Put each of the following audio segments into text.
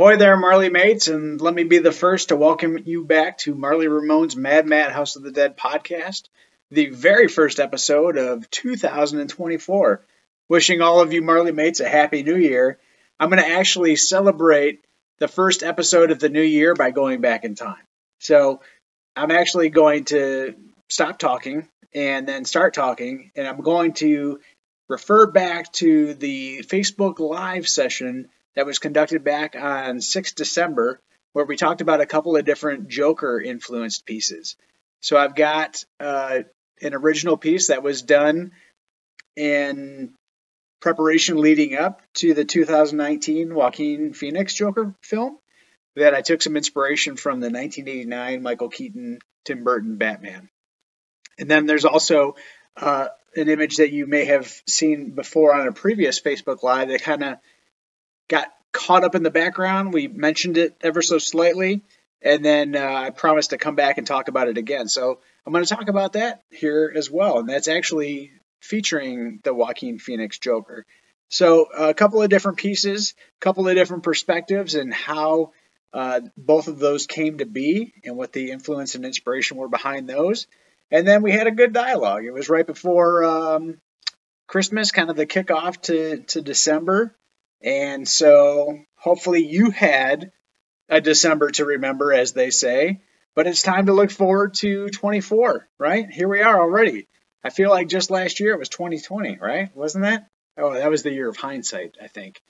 Ahoy there, Marly mates, and let me be the first to welcome you back to Marly Ramone's Mad Mad House of the Dead podcast, the very first episode of 2024. Wishing all of you Marly mates a happy new year. I'm going to actually celebrate the first episode of the new year by going back in time. So I'm actually going to stop talking and then start talking, and I'm going to refer back to the Facebook Live session that was conducted back on 6 December, where we talked about a couple of different Joker influenced pieces. So I've got uh, an original piece that was done in preparation leading up to the 2019 Joaquin Phoenix Joker film that I took some inspiration from the 1989 Michael Keaton Tim Burton Batman. And then there's also uh, an image that you may have seen before on a previous Facebook Live that kind of got caught up in the background. We mentioned it ever so slightly, and then uh, I promised to come back and talk about it again. So I'm going to talk about that here as well, and that's actually featuring the Joaquin Phoenix Joker. So a couple of different pieces, a couple of different perspectives, and how uh, both of those came to be, and what the influence and inspiration were behind those. And then we had a good dialogue. It was right before um, Christmas, kind of the kickoff to, to December. And so hopefully you had a December to remember, as they say. But it's time to look forward to 24, right? Here we are already. I feel like just last year it was 2020, right? Wasn't that? Oh, that was the year of hindsight, I think,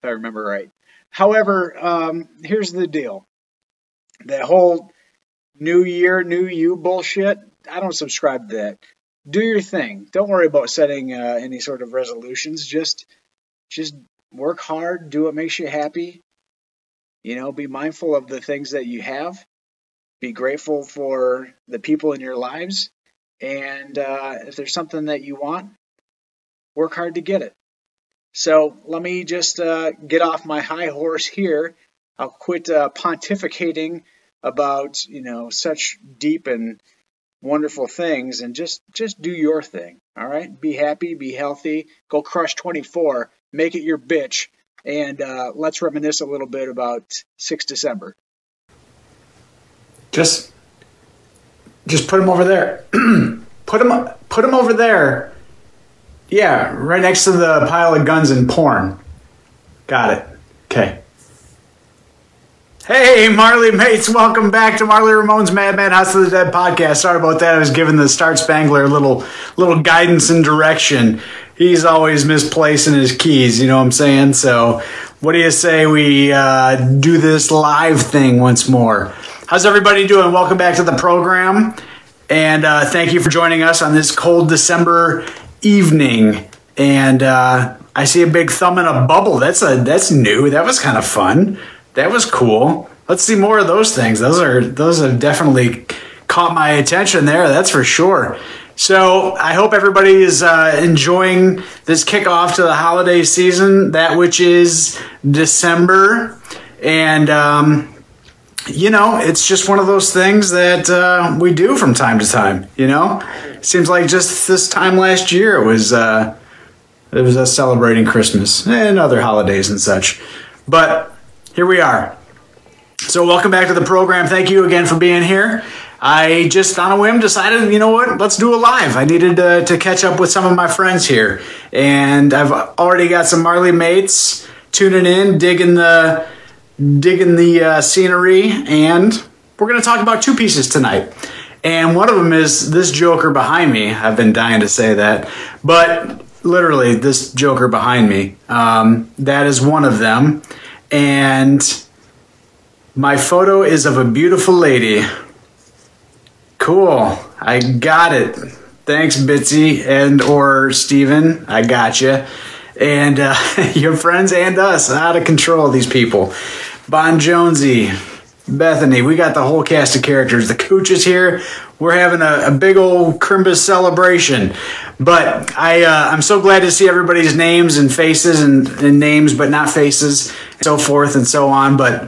if I remember right. However, um, here's the deal that whole new year, new you bullshit, I don't subscribe to that. Do your thing. Don't worry about setting uh, any sort of resolutions. Just, just work hard, do what makes you happy. You know, be mindful of the things that you have. Be grateful for the people in your lives. And uh, if there's something that you want, work hard to get it. So let me just uh, get off my high horse here. I'll quit uh, pontificating about you know such deep and wonderful things and just just do your thing all right be happy be healthy go crush 24 make it your bitch, and uh, let's reminisce a little bit about 6 December. Just, just put them over there. put them, put them over there. Yeah, right next to the pile of guns and porn. Got it. Okay. Hey, Marly mates, welcome back to Marly Ramone's Madman Mad House of the Dead podcast. Sorry about that. I was giving the Start Spangler a little little guidance and direction. He's always misplacing his keys, you know what I'm saying? So, what do you say we uh, do this live thing once more? How's everybody doing? Welcome back to the program. And uh, thank you for joining us on this cold December evening. And uh, I see a big thumb in a bubble. That's a that's new. That was kind of fun that was cool. Let's see more of those things. Those are those have definitely caught my attention there. That's for sure. So I hope everybody is uh, enjoying this kickoff to the holiday season, that which is December, and um, you know, it's just one of those things that uh, we do from time to time. You know, seems like just this time last year it was uh, it was us celebrating Christmas and other holidays and such. But here we are. So welcome back to the program. Thank you again for being here. I just on a whim decided, you know what, let's do a live. I needed to catch up with some of my friends here, and I've already got some Marly mates tuning in, digging the digging the uh, scenery, and we're going to talk about two pieces tonight. And one of them is this Joker behind me. I've been dying to say that, but literally this Joker behind me. Um, that is one of them, and my photo is of a beautiful lady. Cool, I got it. Thanks, Bitsy and or Steven. I got you. And uh, your friends and us out of control. These people. Bon Jonesy, Bethany, we got the whole cast of characters. The Cooch is here. We're having a, a big old Crimbus celebration. But I, uh, I'm so glad to see everybody's names and faces and, and names, but not faces, so forth and so on. But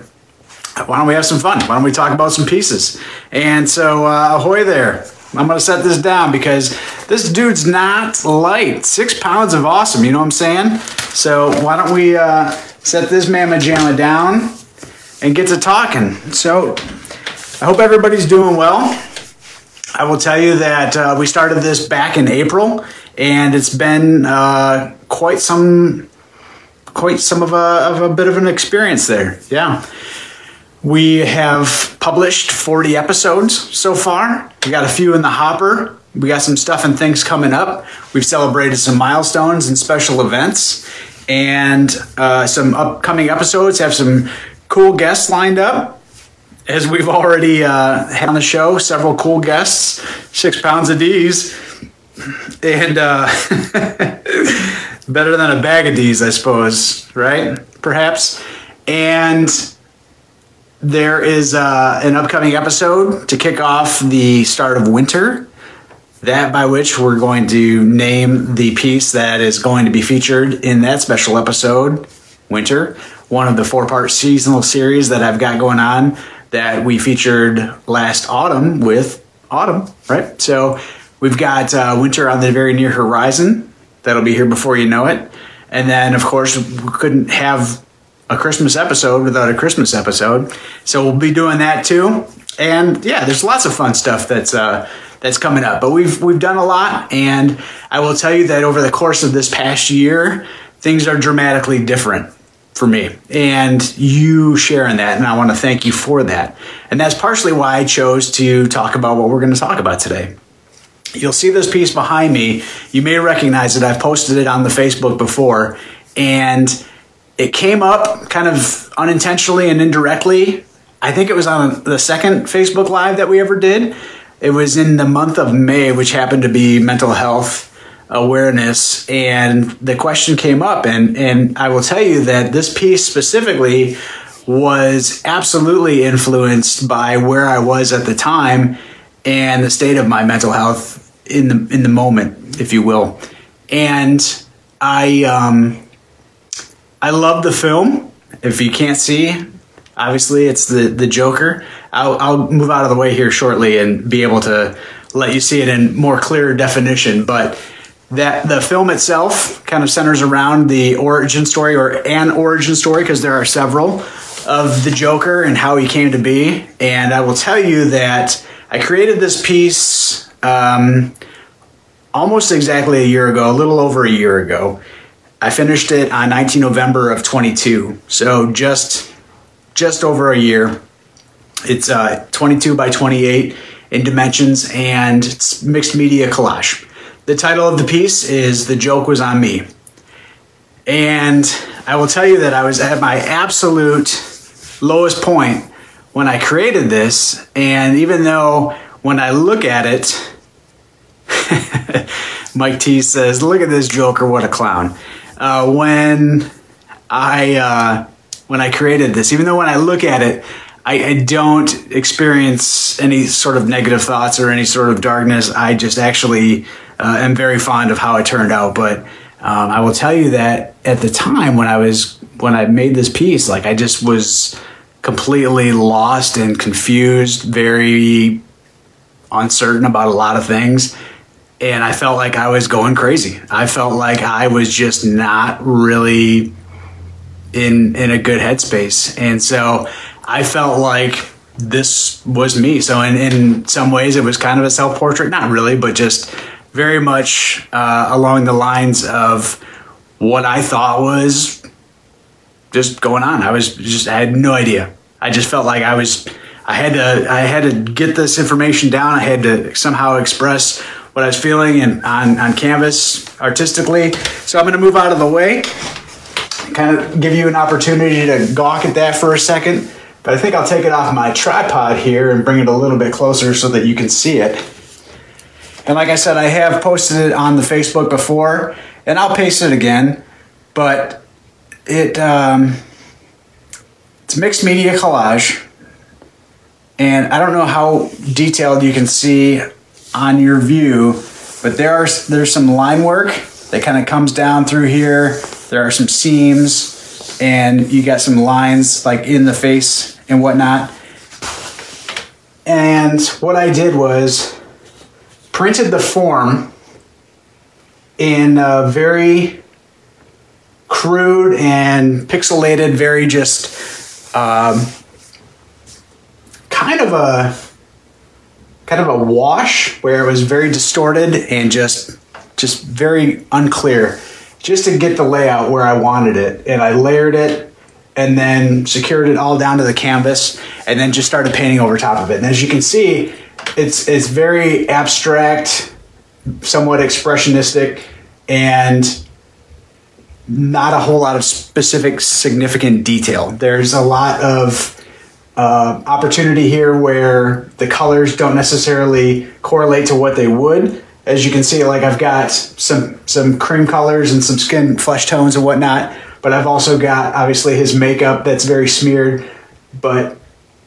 why don't we have some fun? Why don't we talk about some pieces? And so, uh, ahoy there. I'm going to set this down because this dude's not light. Six pounds of awesome, you know what I'm saying? So, why don't we uh, set this mamma jamma down? and get to talking. So I hope everybody's doing well. I will tell you that uh, we started this back in April, and it's been uh, quite some quite some of a, of a bit of an experience there. Yeah. We have published 40 episodes so far. We got a few in the hopper. We got some stuff and things coming up. We've celebrated some milestones and special events. And uh, some upcoming episodes have some cool guests lined up. As we've already uh, had on the show, several cool guests, six pounds of D's, and uh, better than a bag of D's, I suppose, right? Perhaps. And there is uh, an upcoming episode to kick off the start of winter. That by which we're going to name the piece that is going to be featured in that special episode, Winter one of the four part seasonal series that I've got going on that we featured last autumn with autumn, right? So we've got uh, winter on the very near horizon. That'll be here before you know it. And then, of course, we couldn't have a Christmas episode without a Christmas episode. So we'll be doing that too. And yeah, there's lots of fun stuff that's uh, that's coming up. But we've we've done a lot, and I will tell you that over the course of this past year, things are dramatically different for me and you sharing that and i want to thank you for that and that's partially why i chose to talk about what we're going to talk about today you'll see this piece behind me. You may recognize it. I've posted it on the facebook before. And it came up kind of unintentionally and indirectly. I think it was on the second facebook live that we ever did. It was in the month of may which happened to be mental health awareness. And the question came up and and I will tell you that this piece specifically was absolutely influenced by where I was at the time and the state of my mental health in the in the moment if you will. And I um I love the film. If you can't see obviously it's the the Joker. I'll, I'll move out of the way here shortly and be able to let you see it in more clear definition but that the film itself kind of centers around the origin story or an origin story because there are several of the Joker and how he came to be. And I will tell you that I created this piece um, almost exactly a year ago, a little over a year ago. I finished it on 19 November of 22, so just just over a year. It's uh, 22 by 28 in dimensions, and it's mixed media collage. The title of the piece is The Joke Was on Me. And I will tell you that I was at my absolute lowest point when I created this. And even though when I look at it, Mike T says, Look at this Joker, what a clown. Uh, when I uh, when I created this, even though when I look at it, I, I, don't experience any sort of negative thoughts or any sort of darkness. I just actually uh, am very fond of how it turned out. But um, I will tell you that at the time when I was when I made this piece, like I just was completely lost and confused, very uncertain about a lot of things. And I felt like I was going crazy. I felt like I was just not really in in a good headspace. And so I felt like this was me. So in, in some ways it was kind of a self portrait, not really, but just very much uh, along the lines of what I thought was just going on. I was just I had no idea. I just felt like I was I had to I had to get this information down. I had to somehow express what I was feeling and on, on canvas artistically. So I'm going to move out of the way, kind of give you an opportunity to gawk at that for a second. But I think I'll take it off my tripod here and bring it a little bit closer so that you can see it. And like I said, I have posted it on the Facebook before, and I'll paste it again. But it um, it's mixed media collage, and I don't know how detailed you can see on your view, but there are there's some line work that kind of comes down through here. There are some seams, and you got some lines like in the face and whatnot. And what I did was printed the form in a very crude and pixelated, very just um, kind of a kind of a wash where it was very distorted and just just very unclear just to get the layout where I wanted it. And I layered it and then secured it all down to the canvas and then just started painting over top of it. And as you can see it's it's very abstract somewhat expressionistic and not a whole lot of specific significant detail. There's a lot of uh, opportunity here where the colors don't necessarily correlate to what they would. As you can see, like I've got some some cream colors and some skin flesh tones and whatnot, but I've also got obviously his makeup that's very smeared. But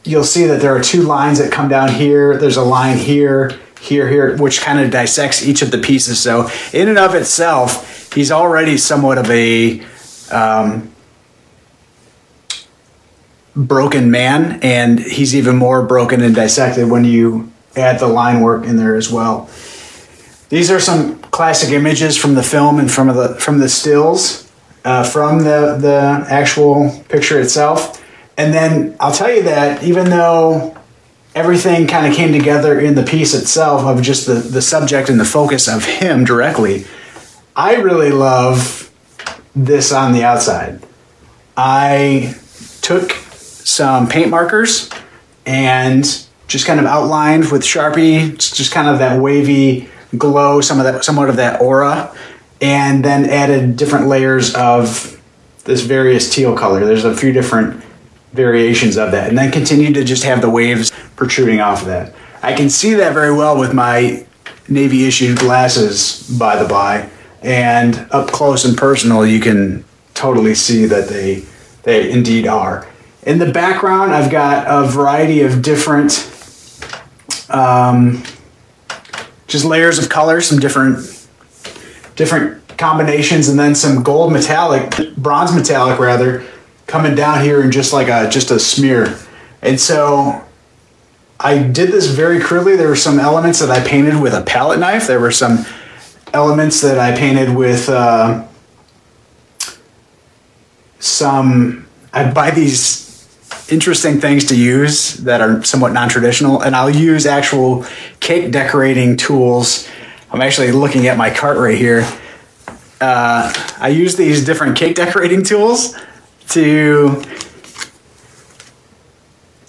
you'll see that there are two lines that come down here. There's a line here, here, here, which kind of dissects each of the pieces. So in and of itself, he's already somewhat of a um, broken man, and he's even more broken and dissected when you add the line work in there as well. These are some classic images from the film and from the from the stills uh, from the the actual picture itself. And then I'll tell you that even though everything kind of came together in the piece itself of just the, the subject and the focus of him directly, I really love this on the outside. I took some paint markers and just kind of outlined with Sharpie, just kind of that wavy glow, some of that, somewhat of that aura, and then added different layers of this various teal color. There's a few different variations of that, and then continued to just have the waves protruding off of that. I can see that very well with my navy issued glasses, by the by, and up close and personal, you can totally see that they they indeed are. In the background, I've got a variety of different, um, just layers of color, some different, different combinations, and then some gold metallic, bronze metallic rather, coming down here in just like a just a smear. And so I did this very crudely. There were some elements that I painted with a palette knife. There were some elements that I painted with uh, some. I buy these interesting things to use that are somewhat non-traditional and i'll use actual cake decorating tools. I'm actually looking at my cart right here. Uh, i use these different cake decorating tools to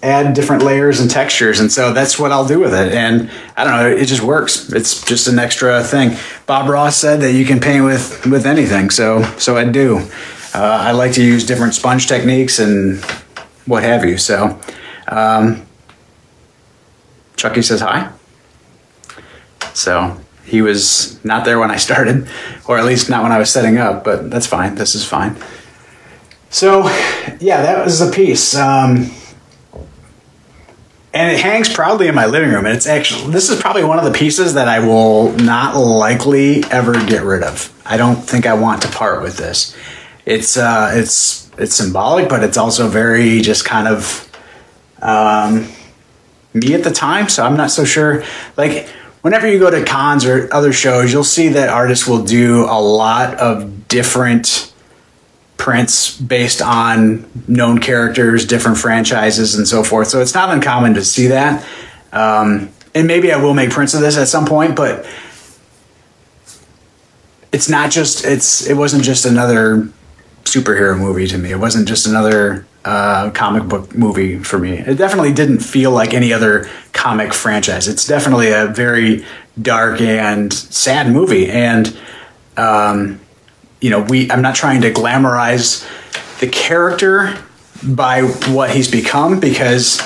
add different layers and textures and so that's what i'll do with it and i don't know it just works. It's just an extra thing. Bob ross said that you can paint with with anything so so i do. Uh, i like to use different sponge techniques and what have you. So, um, Chucky says hi. So he was not there when I started, or at least not when I was setting up, but that's fine. This is fine. So, yeah, that was the piece. Um, and it hangs proudly in my living room. And it's actually, this is probably one of the pieces that I will not likely ever get rid of. I don't think I want to part with this. It's, uh, it's, it's symbolic, but it's also very just kind of um, me at the time, so I'm not so sure. Like, whenever you go to cons or other shows, you'll see that artists will do a lot of different prints based on known characters, different franchises, and so forth. So it's not uncommon to see that. Um, and maybe I will make prints of this at some point, but it's not just it's it wasn't just another superhero movie to me. It wasn't just another uh, comic book movie for me. It definitely didn't feel like any other comic franchise. It's definitely a very dark and sad movie, and um, you know, we. I'm not trying to glamorize the character by what he's become because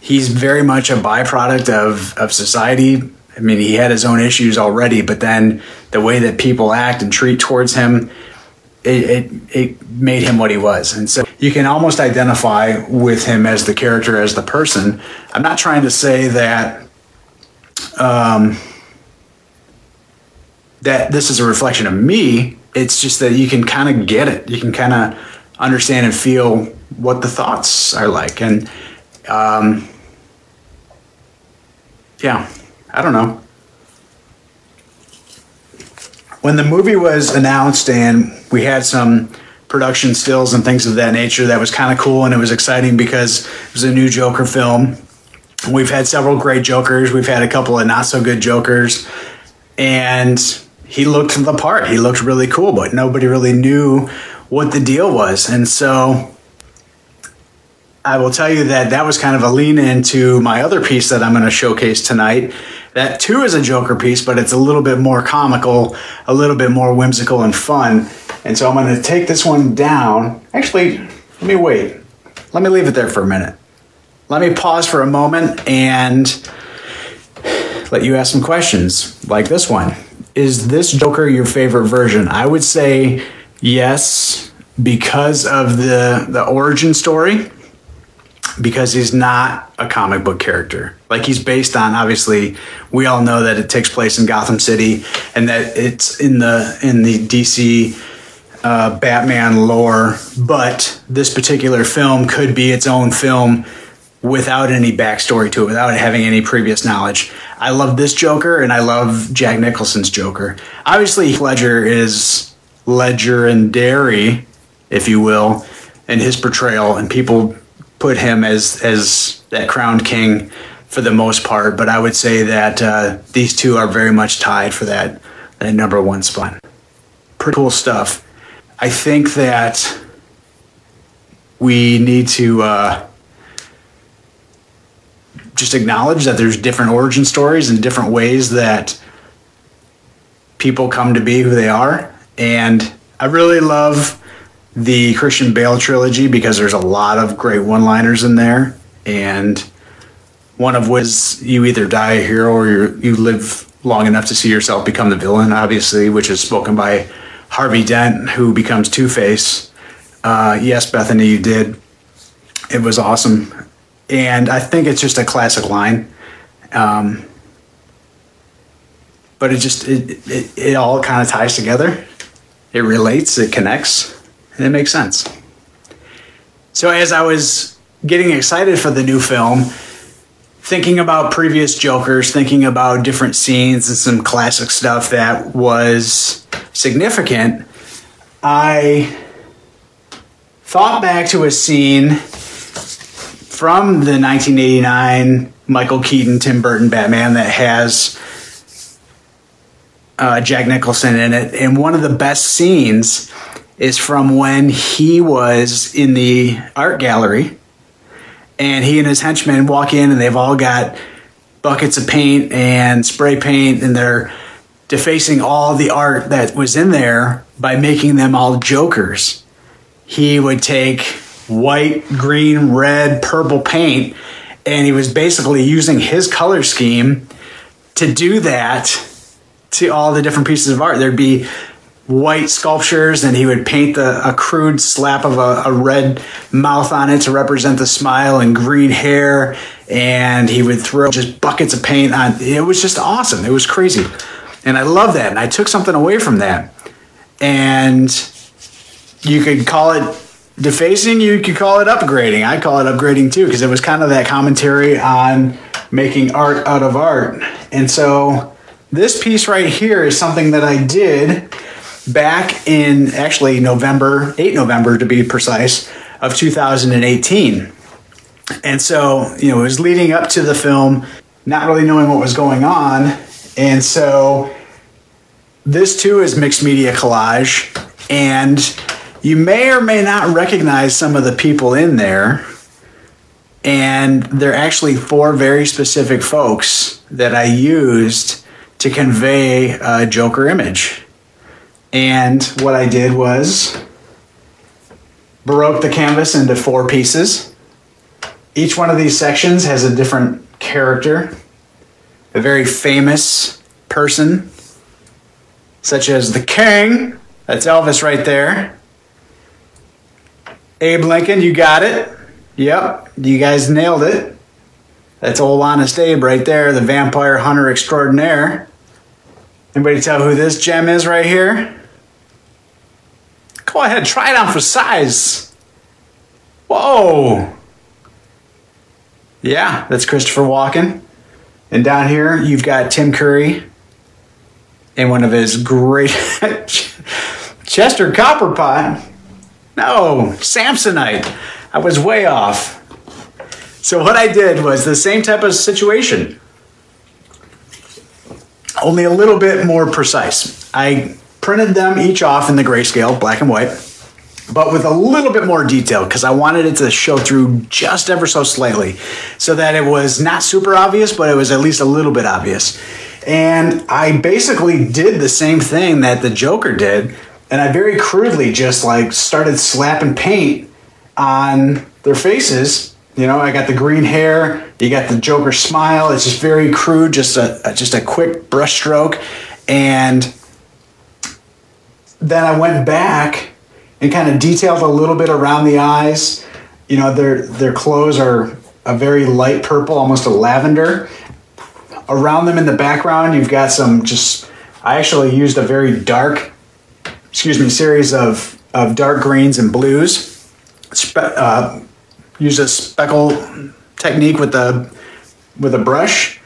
he's very much a byproduct of of society. I mean, he had his own issues already, but then the way that people act and treat towards him, it, it, it made him what he was. And so you can almost identify with him as the character, as the person. I'm not trying to say that um, that this is a reflection of me. It's just that you can kind of get it. You can kind of understand and feel what the thoughts are like. And um, yeah, I don't know. When the movie was announced and we had some production stills and things of that nature, that was kind of cool and it was exciting because it was a new Joker film. We've had several great Jokers. We've had a couple of not so good Jokers. And he looked the part. He looked really cool, but nobody really knew what the deal was. And so I will tell you that that was kind of a lean into my other piece that I'm going to showcase tonight. That too is a Joker piece, but it's a little bit more comical, a little bit more whimsical and fun. And so I'm going to take this one down. Actually, let me wait. Let me leave it there for a minute. Let me pause for a moment and let you ask some questions like this one. Is this Joker your favorite version? I would say yes because of the the origin story because he's not a comic book character. Like he's based on obviously we all know that it takes place in Gotham City and that it's in the in the DC uh, Batman lore, but this particular film could be its own film without any backstory to it, without having any previous knowledge. I love this Joker and I love Jack Nicholson's Joker. Obviously, Ledger is Ledger and Derry, if you will, and his portrayal, and people put him as as that crowned king for the most part. But I would say that uh, these two are very much tied for that, that number one spot. Pretty cool stuff. I think that we need to uh, just acknowledge that there's different origin stories and different ways that people come to be who they are. And I really love the Christian Bale trilogy because there's a lot of great one liners in there. And one of which you either die a hero or you live long enough to see yourself become the villain, obviously, which is spoken by Harvey Dent, who becomes Two Face. Uh, yes, Bethany, you did. It was awesome. And I think it's just a classic line. Um, but it just, it, it, it all kind of ties together. It relates, it connects and it makes sense. So as I was getting excited for the new film, thinking about previous Jokers, thinking about different scenes and some classic stuff that was significant, I thought back to a scene from the 1989 Michael Keaton Tim Burton Batman that has uh, Jack Nicholson in it. And one of the best scenes is from when he was in the art gallery and he and his henchmen walk in and they've all got buckets of paint and spray paint and they're defacing all the art that was in there by making them all jokers. He would take white, green, red, purple paint and he was basically using his color scheme to do that to all the different pieces of art. There'd be white sculptures and he would paint the, a crude slap of a, a, red mouth on it to represent the smile and green hair and he would throw just buckets of paint on it was just awesome it was crazy and i love that and i took something away from that and you could call it defacing, you could call it upgrading. I call it upgrading too, because it was kind of that commentary on making art out of art. And so this piece right here is something that I did back in actually November, 8 November to be precise, of 2018. And so, you know, it was leading up to the film, not really knowing what was going on. And so this too is mixed media collage. And you may or may not recognize some of the people in there. And they're actually four very specific folks that I used to convey a Joker image. And what I did was broke the canvas into four pieces. Each one of these sections has a different character, a very famous person, such as the King. That's Elvis right there. Abe Lincoln, you got it. Yep, you guys nailed it. That's old honest Abe right there, the vampire hunter extraordinaire. Anybody tell who this gem is right here? Go ahead, try it on for size. Whoa. Yeah, that's Christopher Walken. And down here, you've got Tim Curry in one of his great Chester Copperpot. No, Samsonite. I was way off. So what I did was the same type of situation, only a little bit more precise. I printed them each off in the grayscale, black and white, but with a little bit more detail because I wanted it to show through just ever so slightly so that it was not super obvious, but it was at least a little bit obvious. And I basically did the same thing that the Joker did, and I very crudely just like started slapping paint on their faces. You know, I got the green hair, you got the Joker smile. It's just very crude, just a, just a quick brush stroke, and then I went back and kind of detailed a little bit around the eyes. You know, their their clothes are a very light purple, almost a lavender. Around them in the background, you've got some just. I actually used a very dark, excuse me, series of of dark greens and blues. Spe- uh, a speckle technique with the with a brush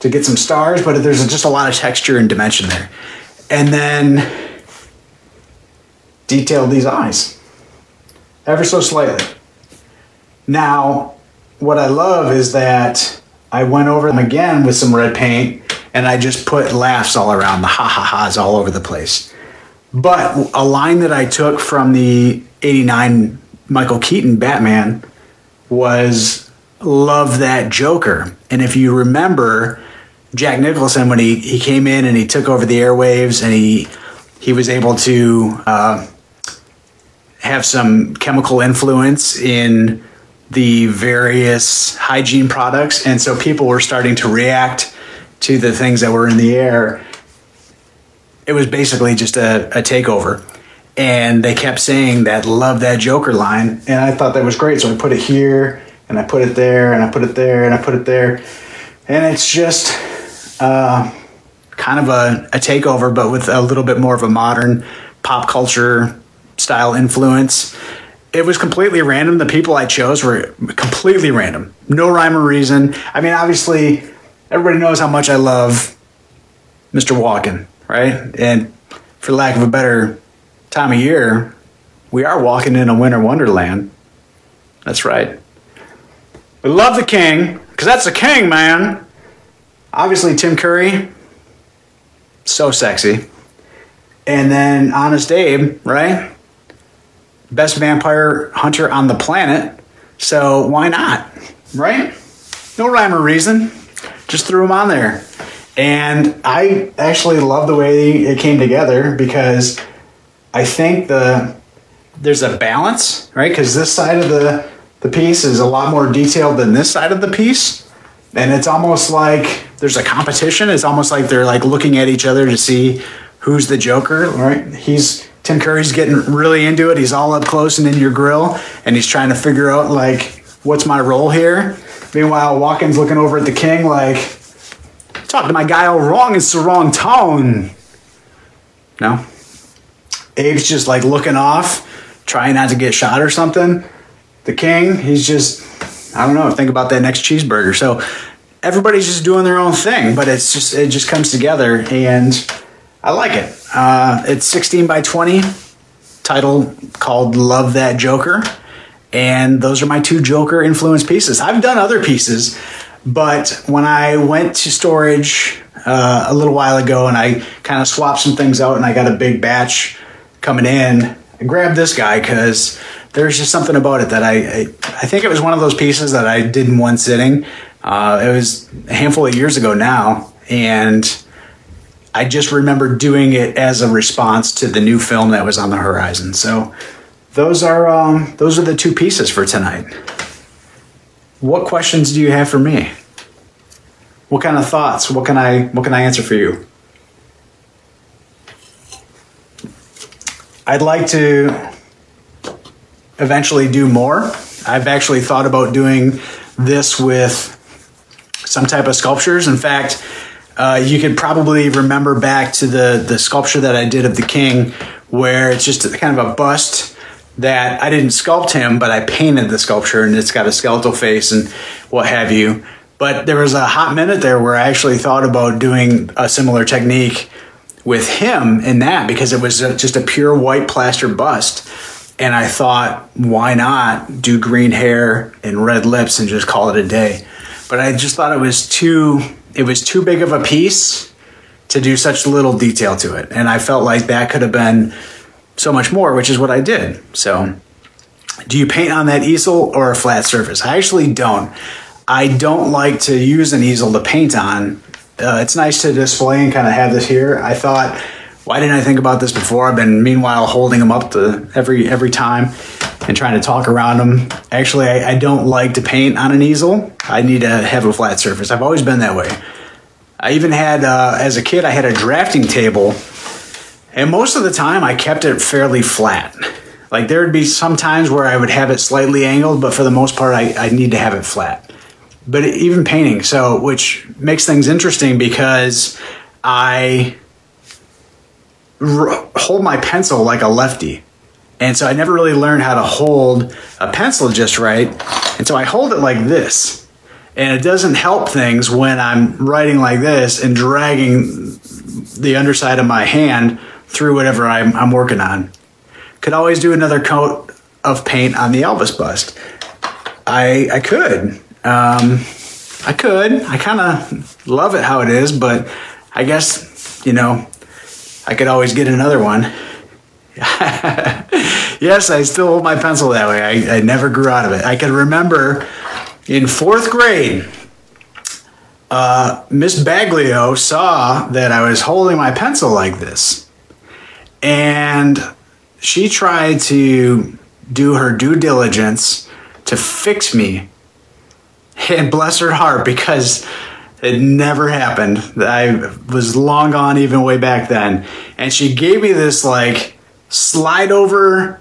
to get some stars, but there's just a lot of texture and dimension there. And then detailed these eyes ever so slightly. Now, what I love is that I went over them again with some red paint and I just put laughs all around the ha ha ha's all over the place. But a line that I took from the 89 Michael Keaton Batman was love that Joker. And if you remember, Jack Nicholson, when he, he came in and he took over the airwaves and he he was able to uh, have some chemical influence in the various hygiene products. And so people were starting to react to the things that were in the air. It was basically just a, a takeover. And they kept saying that love that Joker line. And I thought that was great. So I put it here and I put it there and I put it there and I put it there. And it's just uh, kind of a, a takeover, but with a little bit more of a modern pop culture style influence. It was completely random. The people I chose were completely random. No rhyme or reason. I mean, obviously, everybody knows how much I love Mr. Walken, right? And for lack of a better time of year, we are walking in a winter wonderland. That's right. We love the king, because that's the king, man. Obviously, Tim Curry, so sexy. And then Honest Abe, right? Best vampire hunter on the planet. So why not? Right? No rhyme or reason. Just threw him on there. And I actually love the way it came together because I think the there's a balance, right? Because this side of the the piece is a lot more detailed than this side of the piece, and it's almost like there's a competition. It's almost like they're like looking at each other to see who's the Joker, right? He's Tim Curry's getting really into it. He's all up close and in your grill, and he's trying to figure out like what's my role here. Meanwhile, Walken's looking over at the King like, talk to my guy all wrong. It's the wrong tone. No. Abe's just like looking off, trying not to get shot or something. The king, he's just, I don't know, think about that next cheeseburger. So everybody's just doing their own thing, but it's just, it just comes together and I like it. Uh, it's 16 by 20, title called Love That Joker. And those are my two Joker influenced pieces. I've done other pieces, but when I went to storage uh, a little while ago and I kind of swapped some things out and I got a big batch coming in, I grabbed this guy because there's just something about it that I, I, I think it was one of those pieces that I did in one sitting. Uh, it was a handful of years ago now, and I just remember doing it as a response to the new film that was on the horizon. So those are um, those are the two pieces for tonight. What questions do you have for me? What kind of thoughts? What can I what can I answer for you? I'd like to eventually do more. I've actually thought about doing this with some type of sculptures. In fact, uh, you could probably remember back to the the sculpture that I did of the king, where it's just kind of a bust that I didn't sculpt him, but I painted the sculpture, and it's got a skeletal face and what have you. But there was a hot minute there where I actually thought about doing a similar technique with him in that because it was just a pure white plaster bust. And I thought, why not do green hair and red lips and just call it a day? But I just thought it was too it was too big of a piece to do such little detail to it. And I felt like that could have been so much more, which is what I did. So, do you paint on that easel or a flat surface? I actually don't. I don't like to use an easel to paint on. Uh, it's nice to display and kind of have this here. I thought, why didn't I think about this before? I've been meanwhile holding them up to every every time and trying to talk around them. Actually, I, I don't like to paint on an easel. I need to have a flat surface. I've always been that way. I even had, uh, as a kid, I had a drafting table, and most of the time I kept it fairly flat. Like there would be some times where I would have it slightly angled, but for the most part, I, I need to have it flat. But even painting, so which makes things interesting because I r- hold my pencil like a lefty. And so I never really learned how to hold a pencil just right. And so I hold it like this. And it doesn't help things when I'm writing like this and dragging the underside of my hand through whatever I'm, I'm working on. Could always do another coat of paint on the Elvis bust. I I could. Um, I could. I kind of love it how it is, but I guess you know I could always get another one. yes, I still hold my pencil that way. I, I never grew out of it. I can remember in fourth grade, uh, Miss Baglio saw that I was holding my pencil like this. And she tried to do her due diligence to fix me. And bless her heart, because it never happened. I was long gone even way back then. And she gave me this like slide over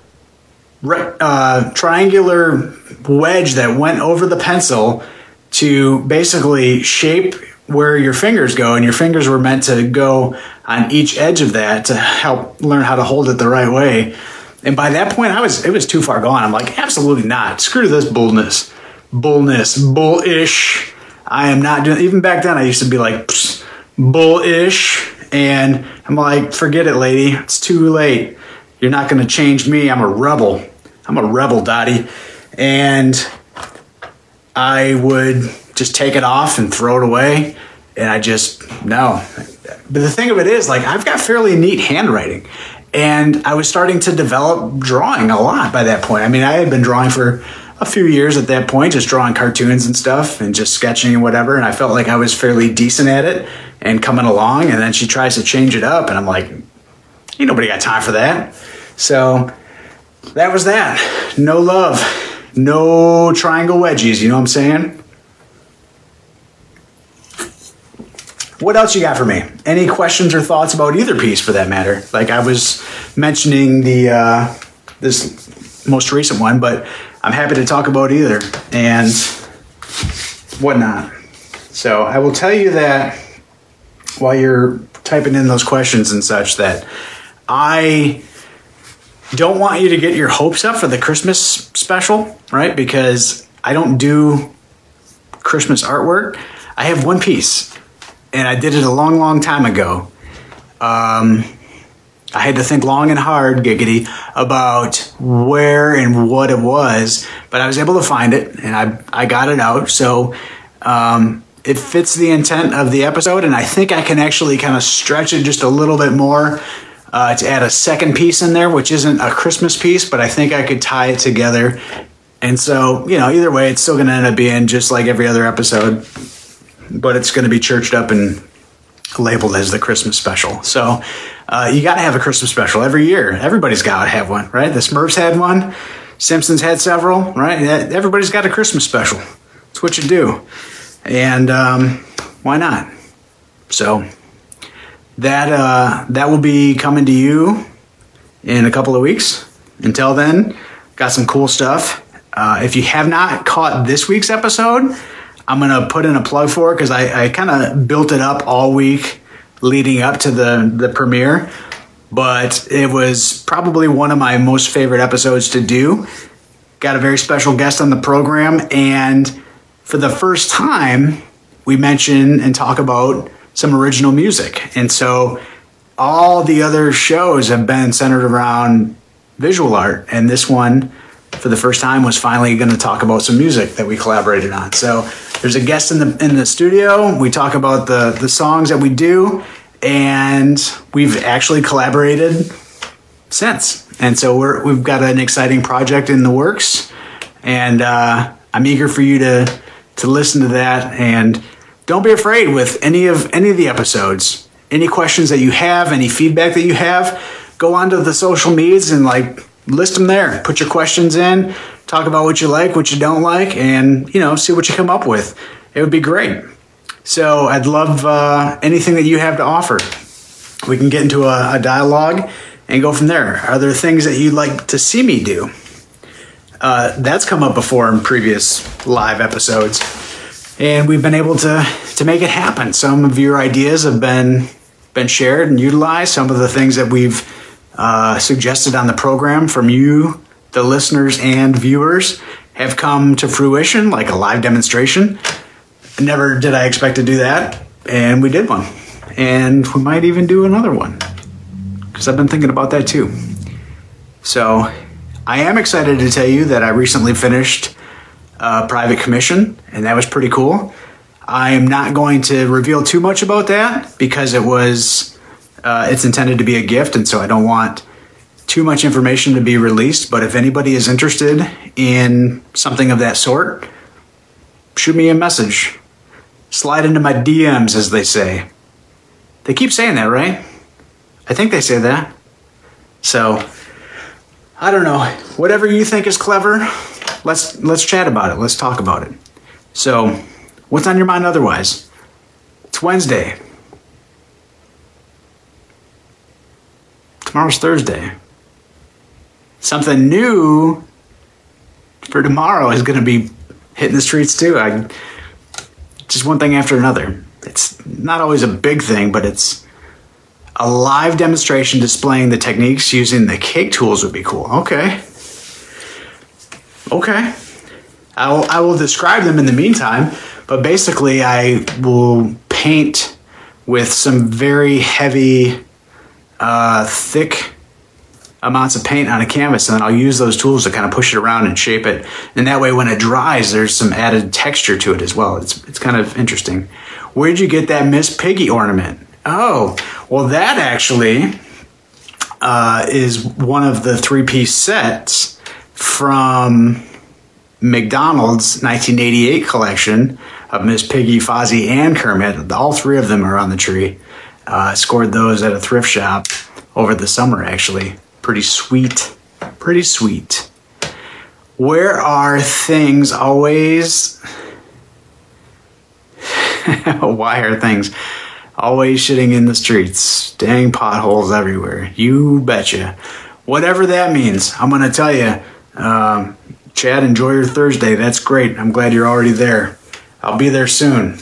uh, triangular wedge that went over the pencil to basically shape where your fingers go and your fingers were meant to go on each edge of that to help learn how to hold it the right way. And by that point i was it was too far gone. I'm like absolutely not. Screw this bullness. Bullness. Bullish. I am not doing even back then i used to be like bullish. And i'm like forget it lady. It's too late. You're not going to change me. I'm a rebel. I'm a rebel, Dottie. And I would just take it off and throw it away. And I just, no. But the thing of it is, like, I've got fairly neat handwriting. And I was starting to develop drawing a lot by that point. I mean, I had been drawing for a few years at that point, just drawing cartoons and stuff and just sketching and whatever. And I felt like I was fairly decent at it and coming along. And then she tries to change it up. And I'm like, ain't nobody got time for that. So that was that. No love. No triangle wedgies, you know what I'm saying? What else you got for me? Any questions or thoughts about either piece for that matter? Like I was mentioning the uh, this most recent one, but I'm happy to talk about either and whatnot. So I will tell you that while you're typing in those questions and such that I don't want you to get your hopes up for the Christmas special, right? Because I don't do Christmas artwork. I have one piece, and I did it a long, long time ago. Um, I had to think long and hard, giggity, about where and what it was, but I was able to find it, and I I got it out. So um, it fits the intent of the episode, and I think I can actually kind of stretch it just a little bit more uh, to add a second piece in there, which isn't a Christmas piece, but I think I could tie it together. And so, you know, either way, it's still going to end up being just like every other episode, but it's going to be churched up and labeled as the Christmas special. So uh, you got to have a Christmas special every year. Everybody's got to have one, right? The Smurfs had one, Simpsons had several, right? Everybody's got a Christmas special. It's what you do. And um, why not? So that uh, that will be coming to you in a couple of weeks. Until then, got some cool stuff. Uh, if you have not caught this week's episode, I'm gonna put in a plug for it because I, I kind of built it up all week leading up to the the premiere. But it was probably one of my most favorite episodes to do. Got a very special guest on the program, and for the first time, we mention and talk about some original music. And so all the other shows have been centered around visual art. And this one, for the first time, was finally going to talk about some music that we collaborated on. So there's a guest in the in the studio. We talk about the the songs that we do, and we've actually collaborated since. And so we're we've got an exciting project in the works, and uh, I'm eager for you to to listen to that and don't be afraid with any of any of the episodes. Any questions that you have, any feedback that you have, go onto the social medias and like list them there. Put your questions in, talk about what you like, what you don't like, and you know, see what you come up with. It would be great. So I'd love uh, anything that you have to offer. We can get into a, a dialogue and go from there. Are there things that you'd like to see me do? Uh, that's come up before in previous live episodes and we've been able to to make it happen. Some of your ideas have been been shared and utilized. Some of the things that we've uh, suggested on the program from you, the listeners and viewers, have come to fruition, like a live demonstration. Never did I expect to do that, and we did one, and we might even do another one because I've been thinking about that too. So, I am excited to tell you that I recently finished uh, private commission, and that was pretty cool. I am not going to reveal too much about that because it was uh, it's intended to be a gift, and so I don't want too much information to be released. But if anybody is interested in something of that sort, shoot me a message. Slide into my DMs, as they say. They keep saying that, right? I think they say that. So, I don't know. Whatever you think is clever, let's let's chat about it. Let's talk about it. So, what's on your mind otherwise? It's Wednesday. Tomorrow's Thursday. Something new for tomorrow is going to be hitting the streets too. I just one thing after another. It's not always a big thing, but it's a live demonstration displaying the techniques using the cake tools would be cool. Okay. Okay. I will, I will describe them in the meantime, but basically, I will paint with some very heavy, uh, thick amounts of paint on a canvas, and then I'll use those tools to kind of push it around and shape it. And that way, when it dries, there's some added texture to it as well. It's, it's kind of interesting. Where'd you get that Miss Piggy ornament? Oh, well, that actually uh, is one of the three piece sets from McDonald's 1988 collection of Miss Piggy, Fozzie, and Kermit. All three of them are on the tree. Uh, scored those at a thrift shop over the summer, actually. Pretty sweet. Pretty sweet. Where are things always. Why are things always shitting in the streets? Dang potholes everywhere. You betcha. Whatever that means, I'm going to tell you um, Chad, enjoy your Thursday. That's great. I'm glad you're already there. I'll be there soon,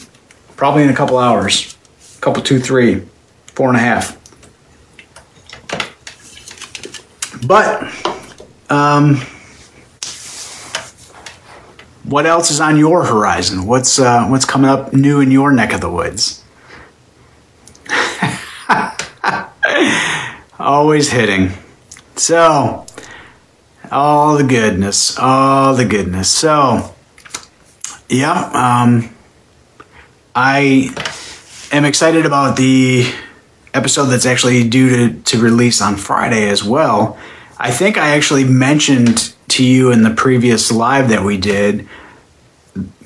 probably in a couple hours. A couple, two, three, four and a half. But um, what else is on your horizon? What's uh, what's coming up new in your neck of the woods? Always hitting. So, all the goodness, all the goodness. So, yeah, um, I am excited about the episode that's actually due to, to release on Friday as well. I think I actually mentioned to you in the previous live that we did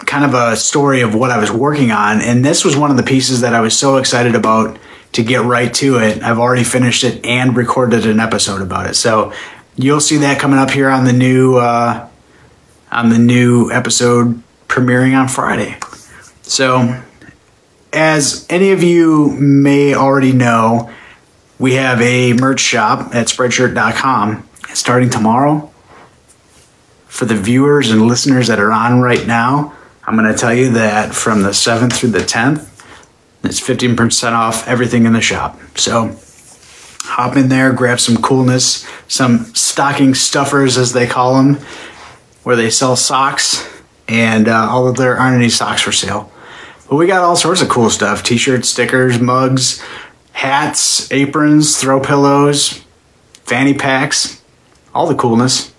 kind of a story of what I was working on. And this was one of the pieces that I was so excited about to get right to it. I've already finished it and recorded an episode about it. So you'll see that coming up here on the new uh, on the new episode premiering on Friday. So as any of you may already know, we have a merch shop at spreadshirt.com starting tomorrow. For the viewers and listeners that are on right now, I'm going to tell you that from the 7th through the 10th, it's 15% off everything in the shop. So hop in there, grab some coolness, some stocking stuffers, as they call them, where they sell socks, and uh, although there aren't any socks for sale. But we got all sorts of cool stuff t shirts, stickers, mugs, hats, aprons, throw pillows, fanny packs, all the coolness.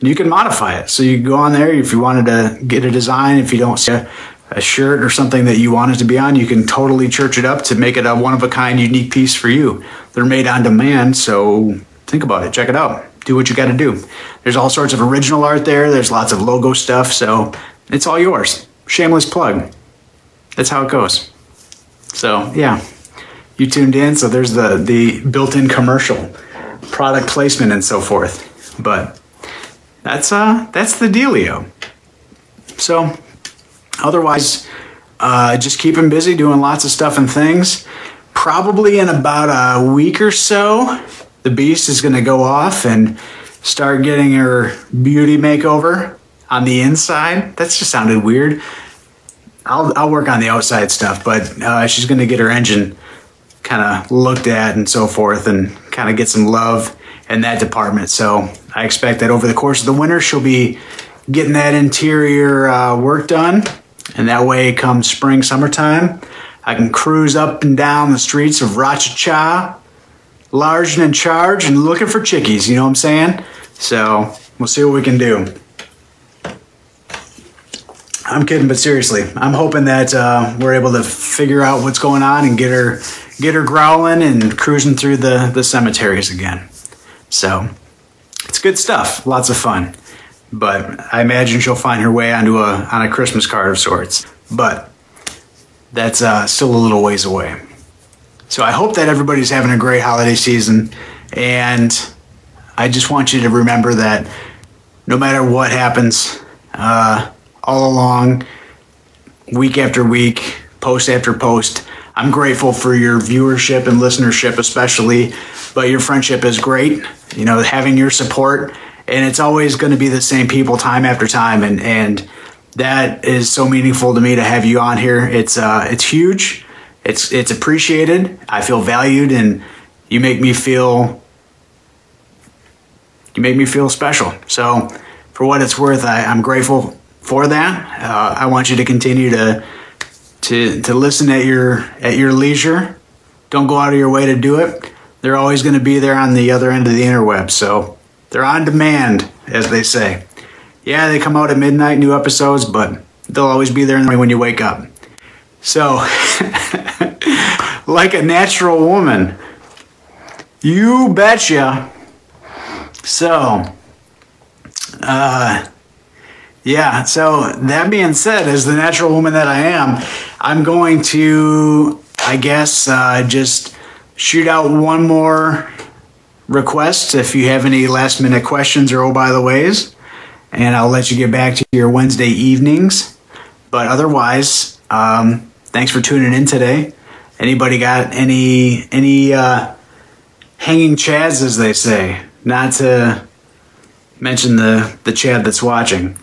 You can modify it. So you go on there if you wanted to get a design, if you don't see a, a shirt or something that you want it to be on, you can totally church it up to make it a one of a kind, unique piece for you. They're made on demand, so think about it. Check it out. Do what you got to do. There's all sorts of original art there. There's lots of logo stuff, so it's all yours. Shameless plug. That's how it goes. So yeah, you tuned in. So there's the the built-in commercial, product placement, and so forth. But that's uh that's the dealio. So otherwise, uh, just keep him busy doing lots of stuff and things. Probably in about a week or so, the beast is going to go off and start getting her beauty makeover on the inside. That's just sounded weird. I'll I'll work on the outside stuff, but uh, she's going to get her engine kind of looked at and so forth, and kind of get some love in that department. So I expect that over the course of the winter, she'll be getting that interior uh, work done, and that way, come spring, summertime, I can cruise up and down the streets of Rachacha, large and in charge, and looking for chickies. You know what I'm saying? So we'll see what we can do. I'm kidding, but seriously, I'm hoping that uh, we're able to figure out what's going on and get her get her growling and cruising through the the cemeteries again. So it's good stuff, lots of fun. But I imagine she'll find her way onto a on a Christmas card of sorts. But that's uh, still a little ways away. So I hope that everybody's having a great holiday season, and I just want you to remember that no matter what happens. Uh, all along, week after week, post after post. I'm grateful for your viewership and listenership, especially, but your friendship is great. You know, having your support, and it's always going to be the same people time after time, and and that is so meaningful to me to have you on here. It's uh, it's huge. It's it's appreciated. I feel valued, and you make me feel you make me feel special. So, for what it's worth, I, I'm grateful for that. Uh, I want you to continue to to to listen at your at your leisure. Don't go out of your way to do it. They're always going to be there on the other end of the interweb, so they're on demand, as they say. Yeah, they come out at midnight, new episodes, but they'll always be there when you wake up. So, like a natural woman, you betcha. So, uh, yeah, so that being said, as the natural woman that I am, I'm going to, I guess, uh, just shoot out one more request if you have any last minute questions or oh by the ways, and I'll let you get back to your Wednesday evenings. But otherwise, um, thanks for tuning in today. Anybody got any any uh, hanging chads, as they say? Not to mention the the Chad that's watching.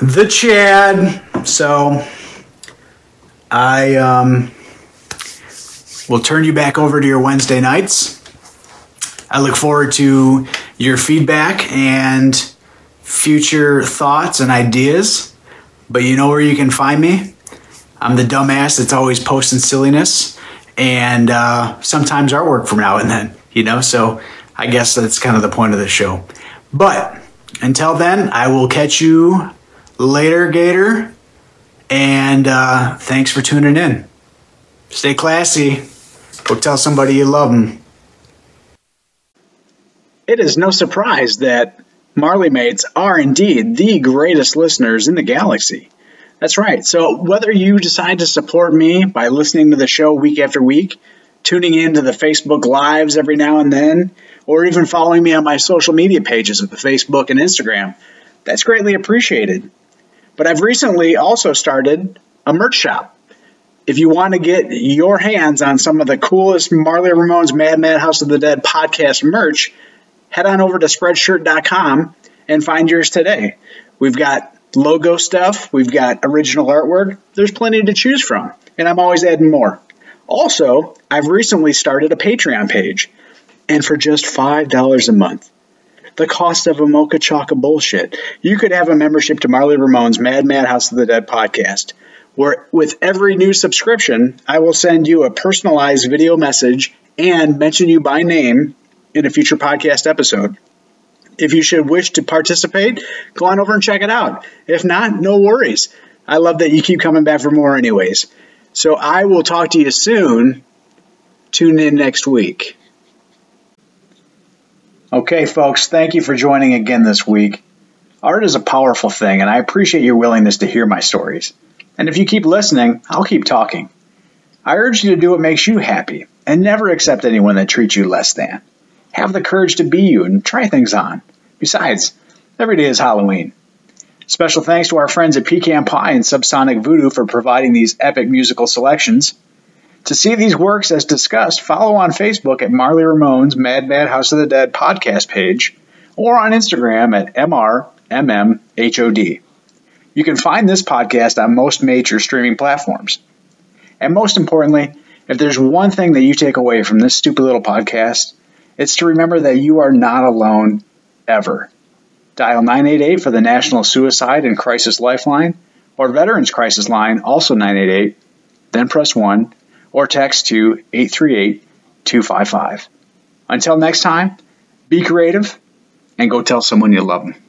the Chad. So I um we'll turn you back over to your Wednesday nights. I look forward to your feedback and future thoughts and ideas. But you know where you can find me? I'm the dumbass that's always posting silliness and uh, sometimes artwork from now and then, you know? So I guess that's kind of the point of the show. But until then, I will catch you later, Gator. And uh, thanks for tuning in. Stay classy. Go tell somebody you love them. It is no surprise that Marly Mates are indeed the greatest listeners in the galaxy. That's right. So, whether you decide to support me by listening to the show week after week, tuning in to the Facebook Lives every now and then, or even following me on my social media pages of the Facebook and Instagram, that's greatly appreciated. But I've recently also started a merch shop. If you want to get your hands on some of the coolest Marly Ramone's Mad Mad House of the Dead podcast merch, head on over to spreadshirt.com and find yours today. We've got logo stuff, we've got original artwork. There's plenty to choose from, and I'm always adding more. Also, I've recently started a Patreon page, and for just $5 a month, the cost of a mocha chocolate bullshit, you could have a membership to Marly Ramone's Mad Mad House of the Dead podcast, where with every new subscription, I will send you a personalized video message and mention you by name in a future podcast episode. If you should wish to participate, go on over and check it out. If not, no worries. I love that you keep coming back for more, anyways. So I will talk to you soon. Tune in next week. Okay, folks, thank you for joining again this week. Art is a powerful thing, and I appreciate your willingness to hear my stories. And if you keep listening, I'll keep talking. I urge you to do what makes you happy, and never accept anyone that treats you less than. Have the courage to be you and try things on. Besides, every day is Halloween. Special thanks to our friends at Pecan Pie and Subsonic Voodoo for providing these epic musical selections. To see these works as discussed, follow on Facebook at Marly Ramone's Mad Mad House of the Dead podcast page or on Instagram at MRMMHOD. You can find this podcast on most major streaming platforms. And most importantly, if there's one thing that you take away from this stupid little podcast, it's to remember that you are not alone ever. Dial 988 for the National Suicide and Crisis Lifeline or Veterans Crisis Line, also 988, then press 1 or text to 838 255. Until next time, be creative and go tell someone you love them.